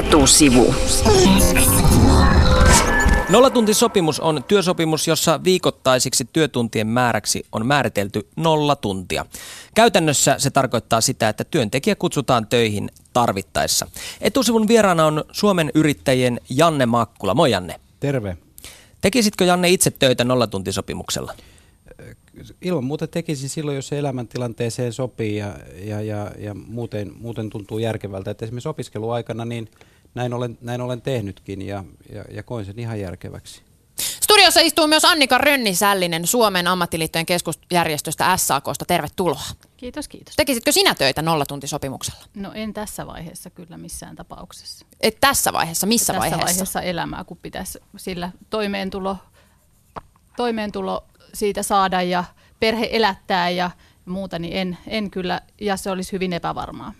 Etusivu. Nollatuntisopimus on työsopimus, jossa viikoittaisiksi työtuntien määräksi on määritelty nolla tuntia. Käytännössä se tarkoittaa sitä, että työntekijä kutsutaan töihin tarvittaessa. Etusivun vieraana on Suomen yrittäjien Janne Makkula. Moi Janne. Terve. Tekisitkö Janne itse töitä nollatuntisopimuksella? Ilman muuta tekisin silloin, jos se elämäntilanteeseen sopii ja, ja, ja, ja muuten, muuten tuntuu järkevältä. Että esimerkiksi opiskeluaikana niin näin olen, näin olen tehnytkin ja, ja, ja koin sen ihan järkeväksi. Studiossa istuu myös Annika Rönni-Sällinen Suomen ammattiliittojen keskusjärjestöstä SAKsta. Tervetuloa. Kiitos, kiitos. Tekisitkö sinä töitä nollatuntisopimuksella? No en tässä vaiheessa kyllä missään tapauksessa. Et tässä vaiheessa? Missä tässä vaiheessa? vaiheessa elämää, kun pitäisi sillä toimeentulo, toimeentulo siitä saada ja perhe elättää ja muuta, niin en, en kyllä, ja se olisi hyvin epävarmaa.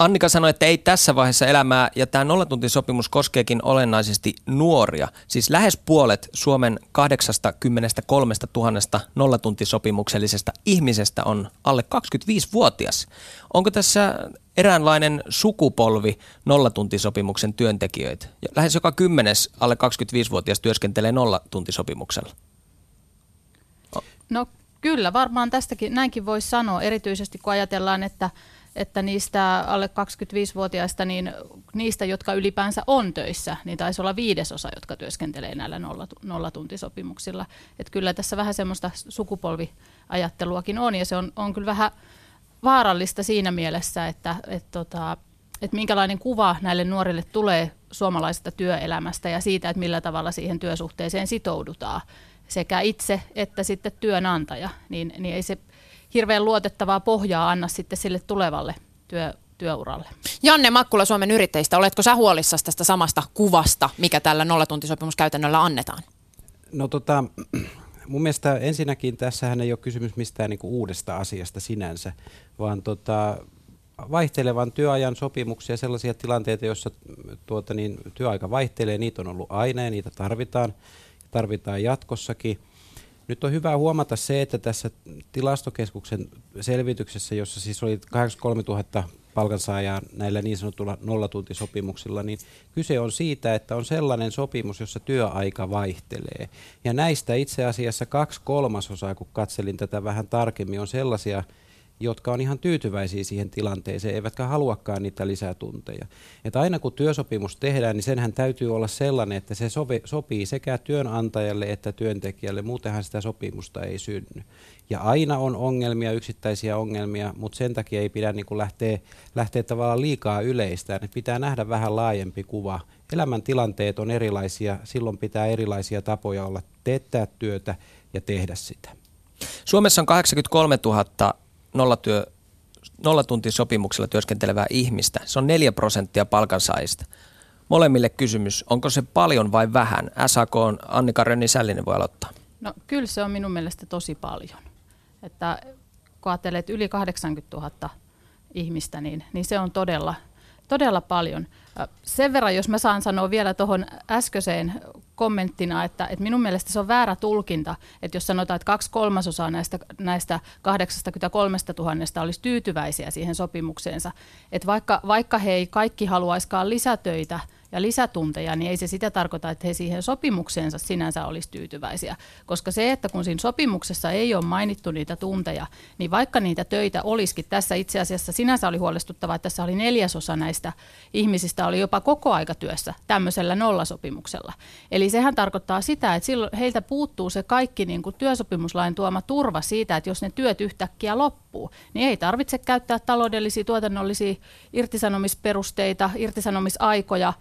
Annika sanoi, että ei tässä vaiheessa elämää, ja tämä nollatuntisopimus koskeekin olennaisesti nuoria. Siis lähes puolet Suomen 83 000 nollatuntisopimuksellisesta ihmisestä on alle 25-vuotias. Onko tässä eräänlainen sukupolvi nollatuntisopimuksen työntekijöitä? Lähes joka kymmenes alle 25-vuotias työskentelee nollatuntisopimuksella. No kyllä, varmaan tästäkin näinkin voisi sanoa, erityisesti kun ajatellaan, että että niistä alle 25-vuotiaista, niin niistä, jotka ylipäänsä on töissä, niin taisi olla viidesosa, jotka työskentelee näillä nollatuntisopimuksilla. Että kyllä tässä vähän semmoista sukupolviajatteluakin on, ja se on, on kyllä vähän vaarallista siinä mielessä, että et tota, et minkälainen kuva näille nuorille tulee suomalaisesta työelämästä ja siitä, että millä tavalla siihen työsuhteeseen sitoudutaan sekä itse että sitten työnantaja, niin, niin ei se hirveän luotettavaa pohjaa anna sitten sille tulevalle työ, työuralle. Janne Makkula Suomen yrittäjistä, oletko sä huolissasi tästä samasta kuvasta, mikä tällä nollatuntisopimuskäytännöllä annetaan? No tota, mun mielestä ensinnäkin tässähän ei ole kysymys mistään niinku uudesta asiasta sinänsä, vaan tota, vaihtelevan työajan sopimuksia, sellaisia tilanteita, joissa tuota, niin, työaika vaihtelee, niitä on ollut aina ja niitä tarvitaan, tarvitaan jatkossakin – nyt on hyvä huomata se, että tässä tilastokeskuksen selvityksessä, jossa siis oli 83 000 palkansaajaa näillä niin sanotulla nollatuntisopimuksilla, niin kyse on siitä, että on sellainen sopimus, jossa työaika vaihtelee. Ja näistä itse asiassa kaksi kolmasosaa, kun katselin tätä vähän tarkemmin, on sellaisia jotka on ihan tyytyväisiä siihen tilanteeseen, eivätkä haluakaan niitä lisätunteja. Että aina kun työsopimus tehdään, niin senhän täytyy olla sellainen, että se sovi, sopii sekä työnantajalle että työntekijälle, muutenhan sitä sopimusta ei synny. Ja aina on ongelmia, yksittäisiä ongelmia, mutta sen takia ei pidä niin lähteä, lähteä tavallaan liikaa yleistään. Pitää nähdä vähän laajempi kuva. Elämäntilanteet on erilaisia, silloin pitää erilaisia tapoja olla teettää työtä ja tehdä sitä. Suomessa on 83 000 nollatyö, nollatuntisopimuksella työskentelevää ihmistä. Se on 4 prosenttia palkansaajista. Molemmille kysymys, onko se paljon vai vähän? SAK on Annika Rönni-Sällinen voi aloittaa. No kyllä se on minun mielestä tosi paljon. Että kun ajattelet yli 80 000 ihmistä, niin, niin se on todella, todella paljon. Sen verran, jos mä saan sanoa vielä tuohon äskeiseen kommenttina, että, että minun mielestä se on väärä tulkinta, että jos sanotaan, että kaksi kolmasosaa näistä, näistä 83 000 olisi tyytyväisiä siihen sopimukseensa, että vaikka, vaikka he ei kaikki haluaiskaan lisätöitä – ja lisätunteja, niin ei se sitä tarkoita, että he siihen sopimukseensa sinänsä olisi tyytyväisiä. Koska se, että kun siinä sopimuksessa ei ole mainittu niitä tunteja, niin vaikka niitä töitä olisikin, tässä itse asiassa sinänsä oli huolestuttavaa, että tässä oli neljäsosa näistä ihmisistä oli jopa koko aikatyössä tämmöisellä nollasopimuksella. Eli sehän tarkoittaa sitä, että silloin heiltä puuttuu se kaikki niin kuin työsopimuslain tuoma turva siitä, että jos ne työt yhtäkkiä loppuu, niin ei tarvitse käyttää taloudellisia, tuotannollisia irtisanomisperusteita, irtisanomisaikoja,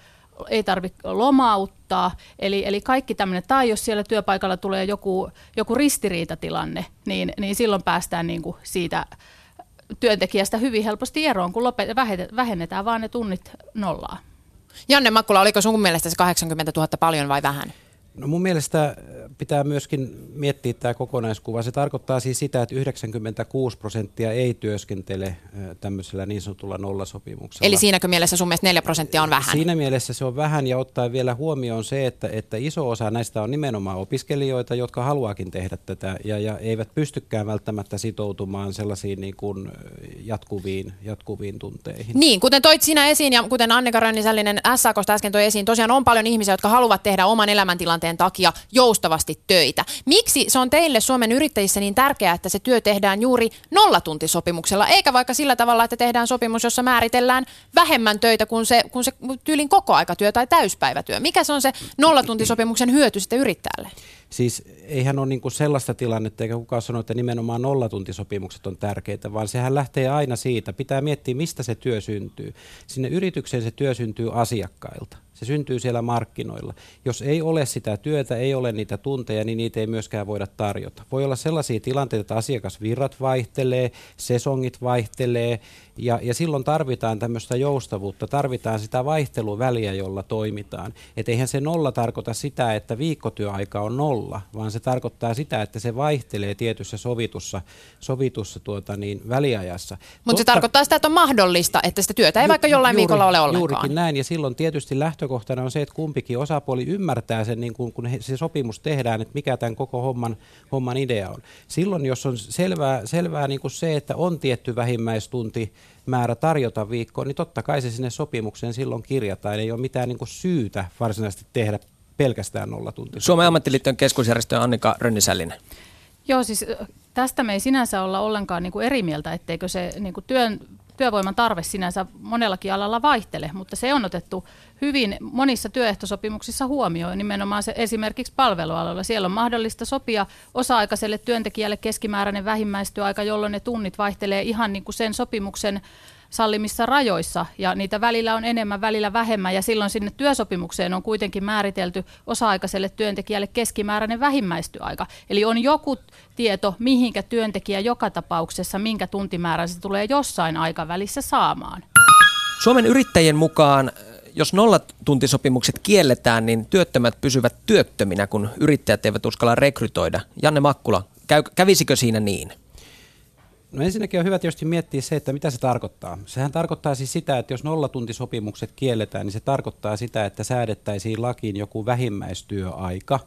ei tarvitse lomauttaa, eli, eli kaikki tämmöinen, tai jos siellä työpaikalla tulee joku, joku ristiriitatilanne, niin, niin silloin päästään niin kuin siitä työntekijästä hyvin helposti eroon, kun lopet, vähennetään vaan ne tunnit nollaa. Janne Makkula, oliko sun mielestä se 80 000 paljon vai vähän? No mun mielestä pitää myöskin miettiä tämä kokonaiskuva. Se tarkoittaa siis sitä, että 96 prosenttia ei työskentele tämmöisellä niin sanotulla nollasopimuksella. Eli siinäkö mielessä sun mielestä 4 prosenttia on vähän? Siinä mielessä se on vähän ja ottaa vielä huomioon se, että, että iso osa näistä on nimenomaan opiskelijoita, jotka haluakin tehdä tätä ja, ja eivät pystykään välttämättä sitoutumaan sellaisiin niin kuin jatkuviin, jatkuviin tunteihin. Niin, kuten toit sinä esiin ja kuten Annika Rönnisällinen SAKsta äsken toi esiin, tosiaan on paljon ihmisiä, jotka haluavat tehdä oman elämäntilanteen takia joustavasti töitä. Miksi se on teille Suomen yrittäjissä niin tärkeää, että se työ tehdään juuri nollatuntisopimuksella, eikä vaikka sillä tavalla, että tehdään sopimus, jossa määritellään vähemmän töitä kuin se, kuin se tyylin aikatyö tai täyspäivätyö? Mikä se on se nollatuntisopimuksen hyöty sitten yrittäjälle? Siis eihän ole niin sellaista tilannetta, eikä kukaan sano, että nimenomaan nollatuntisopimukset on tärkeitä, vaan sehän lähtee aina siitä. Pitää miettiä, mistä se työ syntyy. Sinne yritykseen se työ syntyy asiakkailta. Se syntyy siellä markkinoilla. Jos ei ole sitä työtä, ei ole niitä tunteja, niin niitä ei myöskään voida tarjota. Voi olla sellaisia tilanteita, että asiakasvirrat vaihtelee, sesongit vaihtelee, ja, ja silloin tarvitaan tämmöistä joustavuutta, tarvitaan sitä vaihteluväliä, jolla toimitaan. Et eihän se nolla tarkoita sitä, että viikkotyöaika on nolla, vaan se tarkoittaa sitä, että se vaihtelee tietyssä sovitussa, sovitussa tuota niin, väliajassa. Mutta se tarkoittaa sitä, että on mahdollista, että sitä työtä ei ju- vaikka jollain juuri, viikolla ole ollenkaan. Juurikin näin, ja silloin tietysti lähtökohtana on se, että kumpikin osapuoli ymmärtää sen, niin kun, kun se sopimus tehdään, että mikä tämän koko homman, homman idea on. Silloin, jos on selvää, selvää niin kuin se, että on tietty vähimmäistunti, määrä tarjota viikkoon, niin totta kai se sinne sopimukseen silloin kirjataan. Ei ole mitään niin kuin syytä varsinaisesti tehdä pelkästään nollatuntia. Suomen ammattiliiton keskusjärjestö Annika Rönnisällinen. Joo, siis tästä me ei sinänsä olla ollenkaan niin kuin eri mieltä, etteikö se niin kuin työn, työvoiman tarve sinänsä monellakin alalla vaihtele, mutta se on otettu hyvin monissa työehtosopimuksissa huomioon, nimenomaan se esimerkiksi palvelualoilla. Siellä on mahdollista sopia osa-aikaiselle työntekijälle keskimääräinen vähimmäistyöaika, jolloin ne tunnit vaihtelee ihan niin kuin sen sopimuksen sallimissa rajoissa ja niitä välillä on enemmän, välillä vähemmän ja silloin sinne työsopimukseen on kuitenkin määritelty osa-aikaiselle työntekijälle keskimääräinen vähimmäistyöaika. Eli on joku tieto, mihinkä työntekijä joka tapauksessa, minkä tuntimäärän se tulee jossain aikavälissä saamaan. Suomen yrittäjien mukaan jos nollatuntisopimukset kielletään, niin työttömät pysyvät työttöminä, kun yrittäjät eivät uskalla rekrytoida. Janne Makkula, käy, kävisikö siinä niin? No ensinnäkin on hyvä tietysti miettiä se, että mitä se tarkoittaa. Sehän tarkoittaa siis sitä, että jos nollatuntisopimukset kielletään, niin se tarkoittaa sitä, että säädettäisiin lakiin joku vähimmäistyöaika,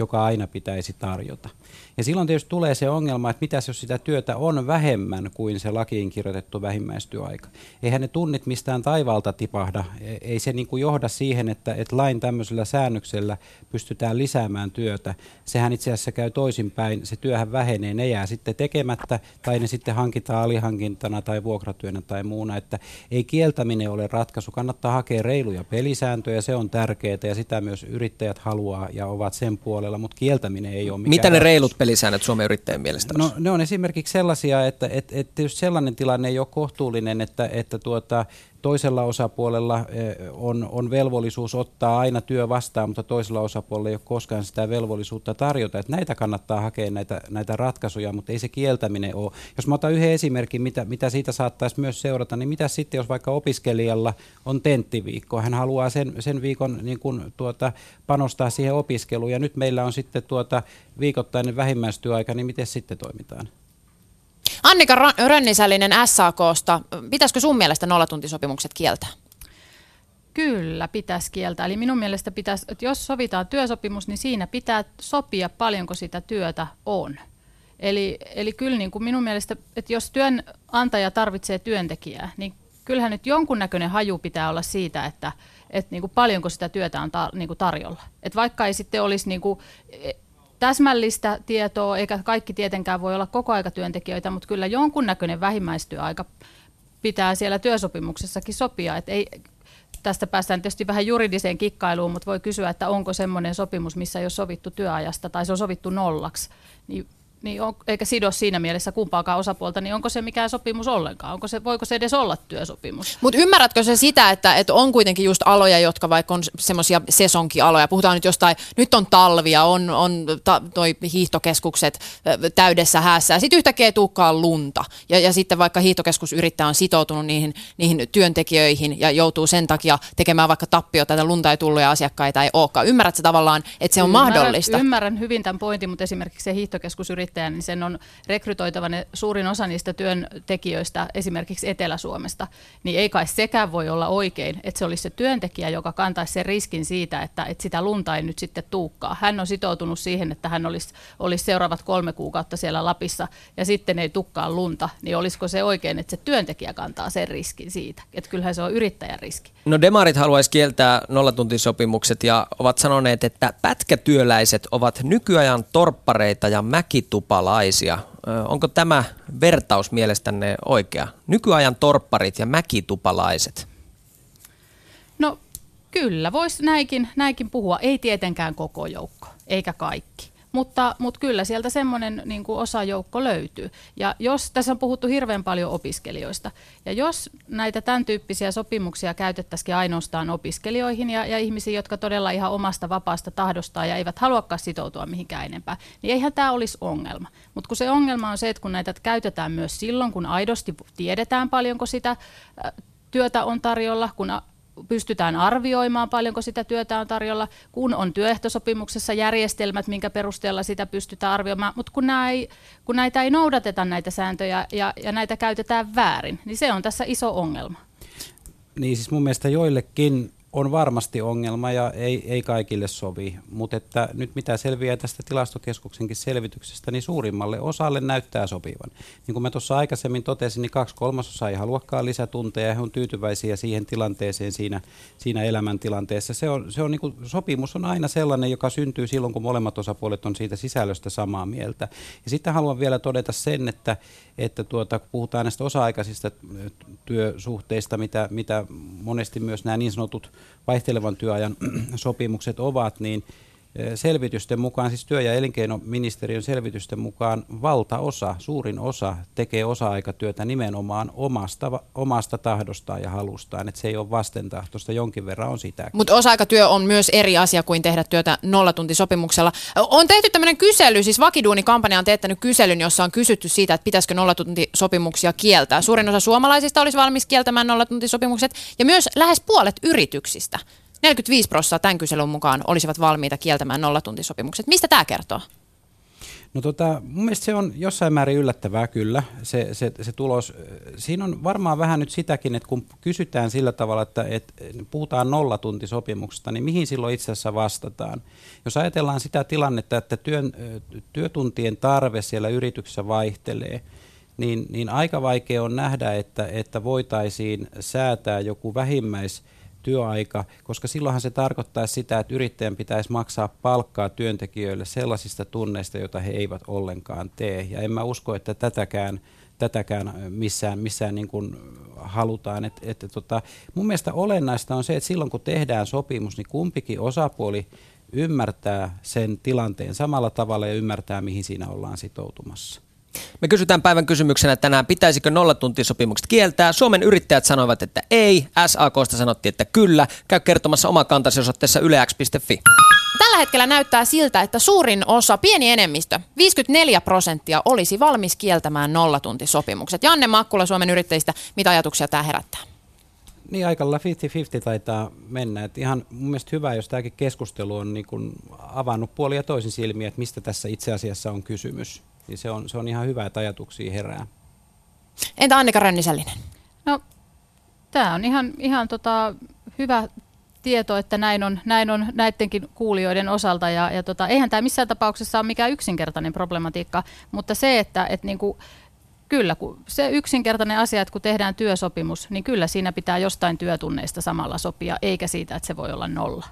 joka aina pitäisi tarjota. Ja silloin tietysti tulee se ongelma, että mitäs jos sitä työtä on vähemmän kuin se lakiin kirjoitettu vähimmäistyöaika. Eihän ne tunnit mistään taivaalta tipahda. E, ei se niin kuin johda siihen, että, että lain tämmöisellä säännöksellä pystytään lisäämään työtä. Sehän itse asiassa käy toisinpäin. Se työhän vähenee, ne jää sitten tekemättä tai ne sitten hankitaan alihankintana tai vuokratyönä tai muuna. Että ei kieltäminen ole ratkaisu. Kannattaa hakea reiluja pelisääntöjä, se on tärkeää ja sitä myös yrittäjät haluaa ja ovat sen puolella, mutta kieltäminen ei ole mikään Mitä ne reilut pelisäännöt Suomen yrittäjien mielestä No ne on esimerkiksi sellaisia, että et, et tietysti sellainen tilanne ei ole kohtuullinen, että, että tuota, toisella osapuolella eh, on, on velvollisuus ottaa aina työ vastaan, mutta toisella osapuolella ei ole koskaan sitä velvollisuutta tarjota. Että näitä kannattaa hakea näitä, näitä ratkaisuja, mutta ei se kieltäminen ole. Jos mä otan yhden esimerkin, mitä, mitä siitä saattaisi myös seurata, niin mitä sitten, jos vaikka opiskelijalla on tenttiviikko, hän haluaa sen, sen viikon niin kuin, tuota, panostaa siihen opiskeluun, ja nyt meillä on sitten tuota, viikoittainen vähimmäistyöaika, niin miten sitten toimitaan? Annika Rönnisällinen SAKsta, pitäisikö sun mielestä nollatuntisopimukset kieltää? Kyllä, pitäisi kieltää. Eli minun mielestä pitäisi, että jos sovitaan työsopimus, niin siinä pitää sopia paljonko sitä työtä on. Eli, eli kyllä niin kuin minun mielestä, että jos työnantaja tarvitsee työntekijää, niin kyllähän nyt jonkunnäköinen haju pitää olla siitä, että, että niin kuin paljonko sitä työtä on tar, niin kuin tarjolla. Että vaikka ei sitten olisi niin kuin täsmällistä tietoa, eikä kaikki tietenkään voi olla koko työntekijöitä, mutta kyllä jonkunnäköinen vähimmäistyöaika pitää siellä työsopimuksessakin sopia. Et ei, tästä päästään tietysti vähän juridiseen kikkailuun, mutta voi kysyä, että onko semmoinen sopimus, missä ei ole sovittu työajasta tai se on sovittu nollaksi, niin niin on, eikä sido siinä mielessä kumpaakaan osapuolta, niin onko se mikään sopimus ollenkaan? Onko se, voiko se edes olla työsopimus? Mutta ymmärrätkö se sitä, että, että on kuitenkin just aloja, jotka vaikka on semmoisia sesonkialoja, puhutaan nyt jostain, nyt on talvia, on, on ta, toi hiihtokeskukset täydessä häässä, ja sitten yhtäkkiä ei tulekaan lunta, ja, ja sitten vaikka hiihtokeskusyrittäjä on sitoutunut niihin, niihin työntekijöihin, ja joutuu sen takia tekemään vaikka tappiota, että lunta ei tullut ja asiakkaita ei olekaan. Ymmärrätkö tavallaan, että se on ymmärrän, mahdollista? Ymmärrän hyvin tämän pointin, mutta esimerkiksi se hiihtokeskusyrittäjä yrittäjä, niin sen on rekrytoitava ne suurin osa niistä työntekijöistä esimerkiksi Etelä-Suomesta, niin ei kai sekään voi olla oikein, että se olisi se työntekijä, joka kantaisi sen riskin siitä, että, että sitä lunta ei nyt sitten tuukkaa. Hän on sitoutunut siihen, että hän olisi, olisi seuraavat kolme kuukautta siellä Lapissa ja sitten ei tukkaa lunta, niin olisiko se oikein, että se työntekijä kantaa sen riskin siitä? Että kyllähän se on yrittäjän riski. No demarit haluaisi kieltää nollatuntisopimukset ja ovat sanoneet, että pätkätyöläiset ovat nykyajan torppareita ja mäkitupalaisia. Onko tämä vertaus mielestänne oikea? Nykyajan torpparit ja mäkitupalaiset. No kyllä, voisi näinkin, näinkin puhua. Ei tietenkään koko joukko, eikä kaikki. Mutta, mutta kyllä sieltä semmoinen niin kuin osajoukko löytyy. Ja jos, tässä on puhuttu hirveän paljon opiskelijoista, ja jos näitä tämän tyyppisiä sopimuksia käytettäisiin ainoastaan opiskelijoihin ja, ja ihmisiin, jotka todella ihan omasta vapaasta tahdostaan ja eivät haluakaan sitoutua mihinkään enempää, niin eihän tämä olisi ongelma. Mutta kun se ongelma on se, että kun näitä käytetään myös silloin, kun aidosti tiedetään paljonko sitä työtä on tarjolla, kun pystytään arvioimaan, paljonko sitä työtä on tarjolla, kun on työehtosopimuksessa järjestelmät, minkä perusteella sitä pystytään arvioimaan, mutta kun, kun näitä ei noudateta näitä sääntöjä ja, ja näitä käytetään väärin, niin se on tässä iso ongelma. Niin siis mun mielestä joillekin on varmasti ongelma ja ei, ei kaikille sovi, mutta että nyt mitä selviää tästä tilastokeskuksenkin selvityksestä, niin suurimmalle osalle näyttää sopivan. Niin kuin mä tuossa aikaisemmin totesin, niin kaksi kolmasosaa ei haluakaan lisätunteja ja he on tyytyväisiä siihen tilanteeseen siinä, siinä elämäntilanteessa. Se on, se on niin kuin, sopimus on aina sellainen, joka syntyy silloin, kun molemmat osapuolet on siitä sisällöstä samaa mieltä. Ja sitten haluan vielä todeta sen, että, että tuota, kun puhutaan näistä osa-aikaisista työsuhteista, mitä, mitä monesti myös nämä niin sanotut vaihtelevan työajan sopimukset ovat, niin selvitysten mukaan, siis työ- ja elinkeinoministeriön selvitysten mukaan valtaosa, suurin osa tekee osa-aikatyötä nimenomaan omasta, omasta tahdostaan ja halustaan, että se ei ole vastentahtoista, jonkin verran on sitä. Mutta osa-aikatyö on myös eri asia kuin tehdä työtä nollatuntisopimuksella. On tehty tämmöinen kysely, siis Vakiduuni-kampanja on teettänyt kyselyn, jossa on kysytty siitä, että pitäisikö nollatuntisopimuksia kieltää. Suurin osa suomalaisista olisi valmis kieltämään nollatuntisopimukset ja myös lähes puolet yrityksistä 45 prosenttia tämän kyselyn mukaan olisivat valmiita kieltämään nollatuntisopimukset. Mistä tämä kertoo? No tota, mun mielestä se on jossain määrin yllättävää kyllä, se, se, se tulos. Siinä on varmaan vähän nyt sitäkin, että kun kysytään sillä tavalla, että, että puhutaan nollatuntisopimuksesta, niin mihin silloin itse asiassa vastataan? Jos ajatellaan sitä tilannetta, että työn, työtuntien tarve siellä yrityksessä vaihtelee, niin, niin aika vaikea on nähdä, että, että voitaisiin säätää joku vähimmäis työaika, koska silloinhan se tarkoittaa sitä, että yrittäjän pitäisi maksaa palkkaa työntekijöille sellaisista tunneista, joita he eivät ollenkaan tee. Ja en mä usko, että tätäkään, tätäkään missään, missään niin kuin halutaan. Et, et, tota, mun mielestä olennaista on se, että silloin kun tehdään sopimus, niin kumpikin osapuoli ymmärtää sen tilanteen samalla tavalla ja ymmärtää, mihin siinä ollaan sitoutumassa. Me kysytään päivän kysymyksenä tänään, pitäisikö nollatuntisopimukset kieltää. Suomen yrittäjät sanoivat, että ei. SAKsta sanottiin, että kyllä. Käy kertomassa oma kantasi osoitteessa yleäks.fi. Tällä hetkellä näyttää siltä, että suurin osa, pieni enemmistö, 54 prosenttia olisi valmis kieltämään nollatuntisopimukset. Janne Makkula Suomen yrittäjistä, mitä ajatuksia tämä herättää? Niin aikalla 50-50 taitaa mennä. Et ihan mun mielestä hyvä, jos tämäkin keskustelu on niin kun avannut puolia ja toisin silmiä, että mistä tässä itse asiassa on kysymys niin se on, se on ihan hyvä, että ajatuksia herää. Entä Annika Rönnisällinen? No, tämä on ihan, ihan tota, hyvä tieto, että näin on, näin on näidenkin kuulijoiden osalta. Ja, ja tota, eihän tämä missään tapauksessa ole mikään yksinkertainen problematiikka, mutta se, että et niinku, kyllä kun se yksinkertainen asia, että kun tehdään työsopimus, niin kyllä siinä pitää jostain työtunneista samalla sopia, eikä siitä, että se voi olla nolla.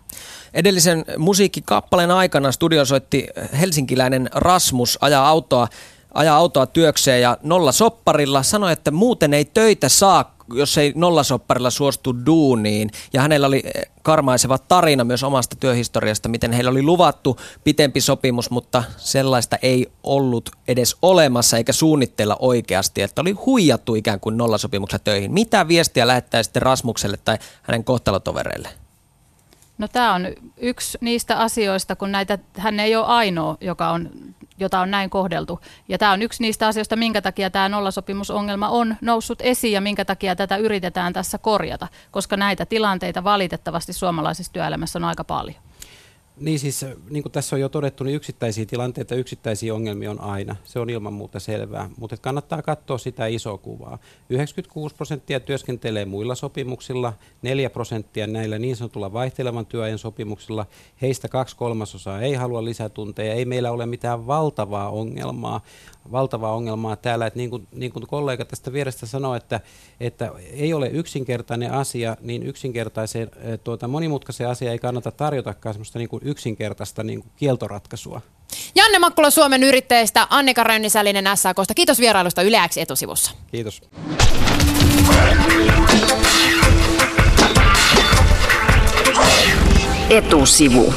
Edellisen musiikkikappaleen aikana studio soitti helsinkiläinen Rasmus ajaa autoa, ajaa autoa työkseen ja nolla sopparilla sanoi, että muuten ei töitä saa jos ei nollasopparilla suostu duuniin. Ja hänellä oli eh, karmaiseva tarina myös omasta työhistoriasta, miten heillä oli luvattu pitempi sopimus, mutta sellaista ei ollut edes olemassa eikä suunnitteilla oikeasti. Että oli huijattu ikään kuin nollasopimuksella töihin. Mitä viestiä lähettää sitten Rasmukselle tai hänen kohtalotovereille? No tämä on yksi niistä asioista, kun näitä, hän ei ole ainoa, joka on, jota on näin kohdeltu. Ja tämä on yksi niistä asioista, minkä takia tämä nollasopimusongelma on noussut esiin ja minkä takia tätä yritetään tässä korjata, koska näitä tilanteita valitettavasti suomalaisessa työelämässä on aika paljon. Niin siis, niin kuin tässä on jo todettu, niin yksittäisiä tilanteita, yksittäisiä ongelmia on aina. Se on ilman muuta selvää, mutta kannattaa katsoa sitä isoa kuvaa. 96 prosenttia työskentelee muilla sopimuksilla, 4 prosenttia näillä niin sanotulla vaihtelevan työajan sopimuksilla. Heistä kaksi kolmasosaa ei halua lisätunteja, ei meillä ole mitään valtavaa ongelmaa valtavaa ongelmaa täällä, että niin kuin, niin kuin kollega tästä vierestä sanoi, että, että ei ole yksinkertainen asia, niin yksinkertaiseen eh, tuota, monimutkaisen asia ei kannata tarjotakaan semmoista niin kuin yksinkertaista niin kuin kieltoratkaisua. Janne Makkula Suomen yrittäjistä, Annika Rönnisälinen SAKsta. Kiitos vierailusta Yleäksi etusivussa. Kiitos. Etusivu.